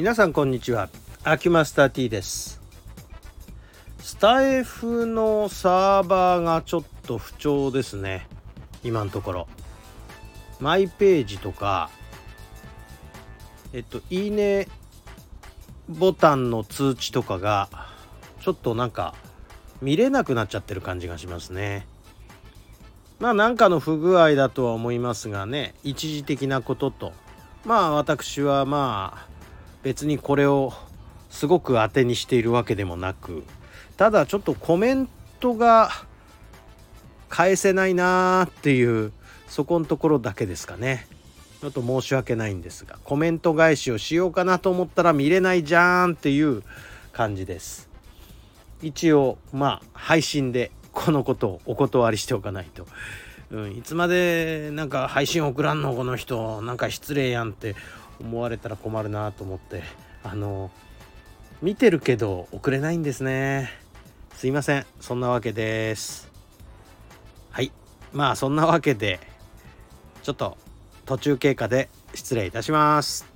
皆さんこんにちは。アキュマスター T です。スタイフのサーバーがちょっと不調ですね。今のところ。マイページとかえっといいねボタンの通知とかがちょっとなんか見れなくなっちゃってる感じがしますね。まあ何かの不具合だとは思いますがね一時的なことと。まあ私はまあ別にこれをすごく当てにしているわけでもなくただちょっとコメントが返せないなーっていうそこのところだけですかね。ちょっと申し訳ないんですがコメント返しをしようかなと思ったら見れないじゃんっていう感じです。一応まあ配信でこのことをお断りしておかないと、うん、いつまでなんか配信送らんのこの人。なんか失礼やんって思われたら困るなと思ってあの見てるけど送れないんですね。すいません。そんなわけです。はい。まあそんなわけでちょっと途中経過で失礼いたします。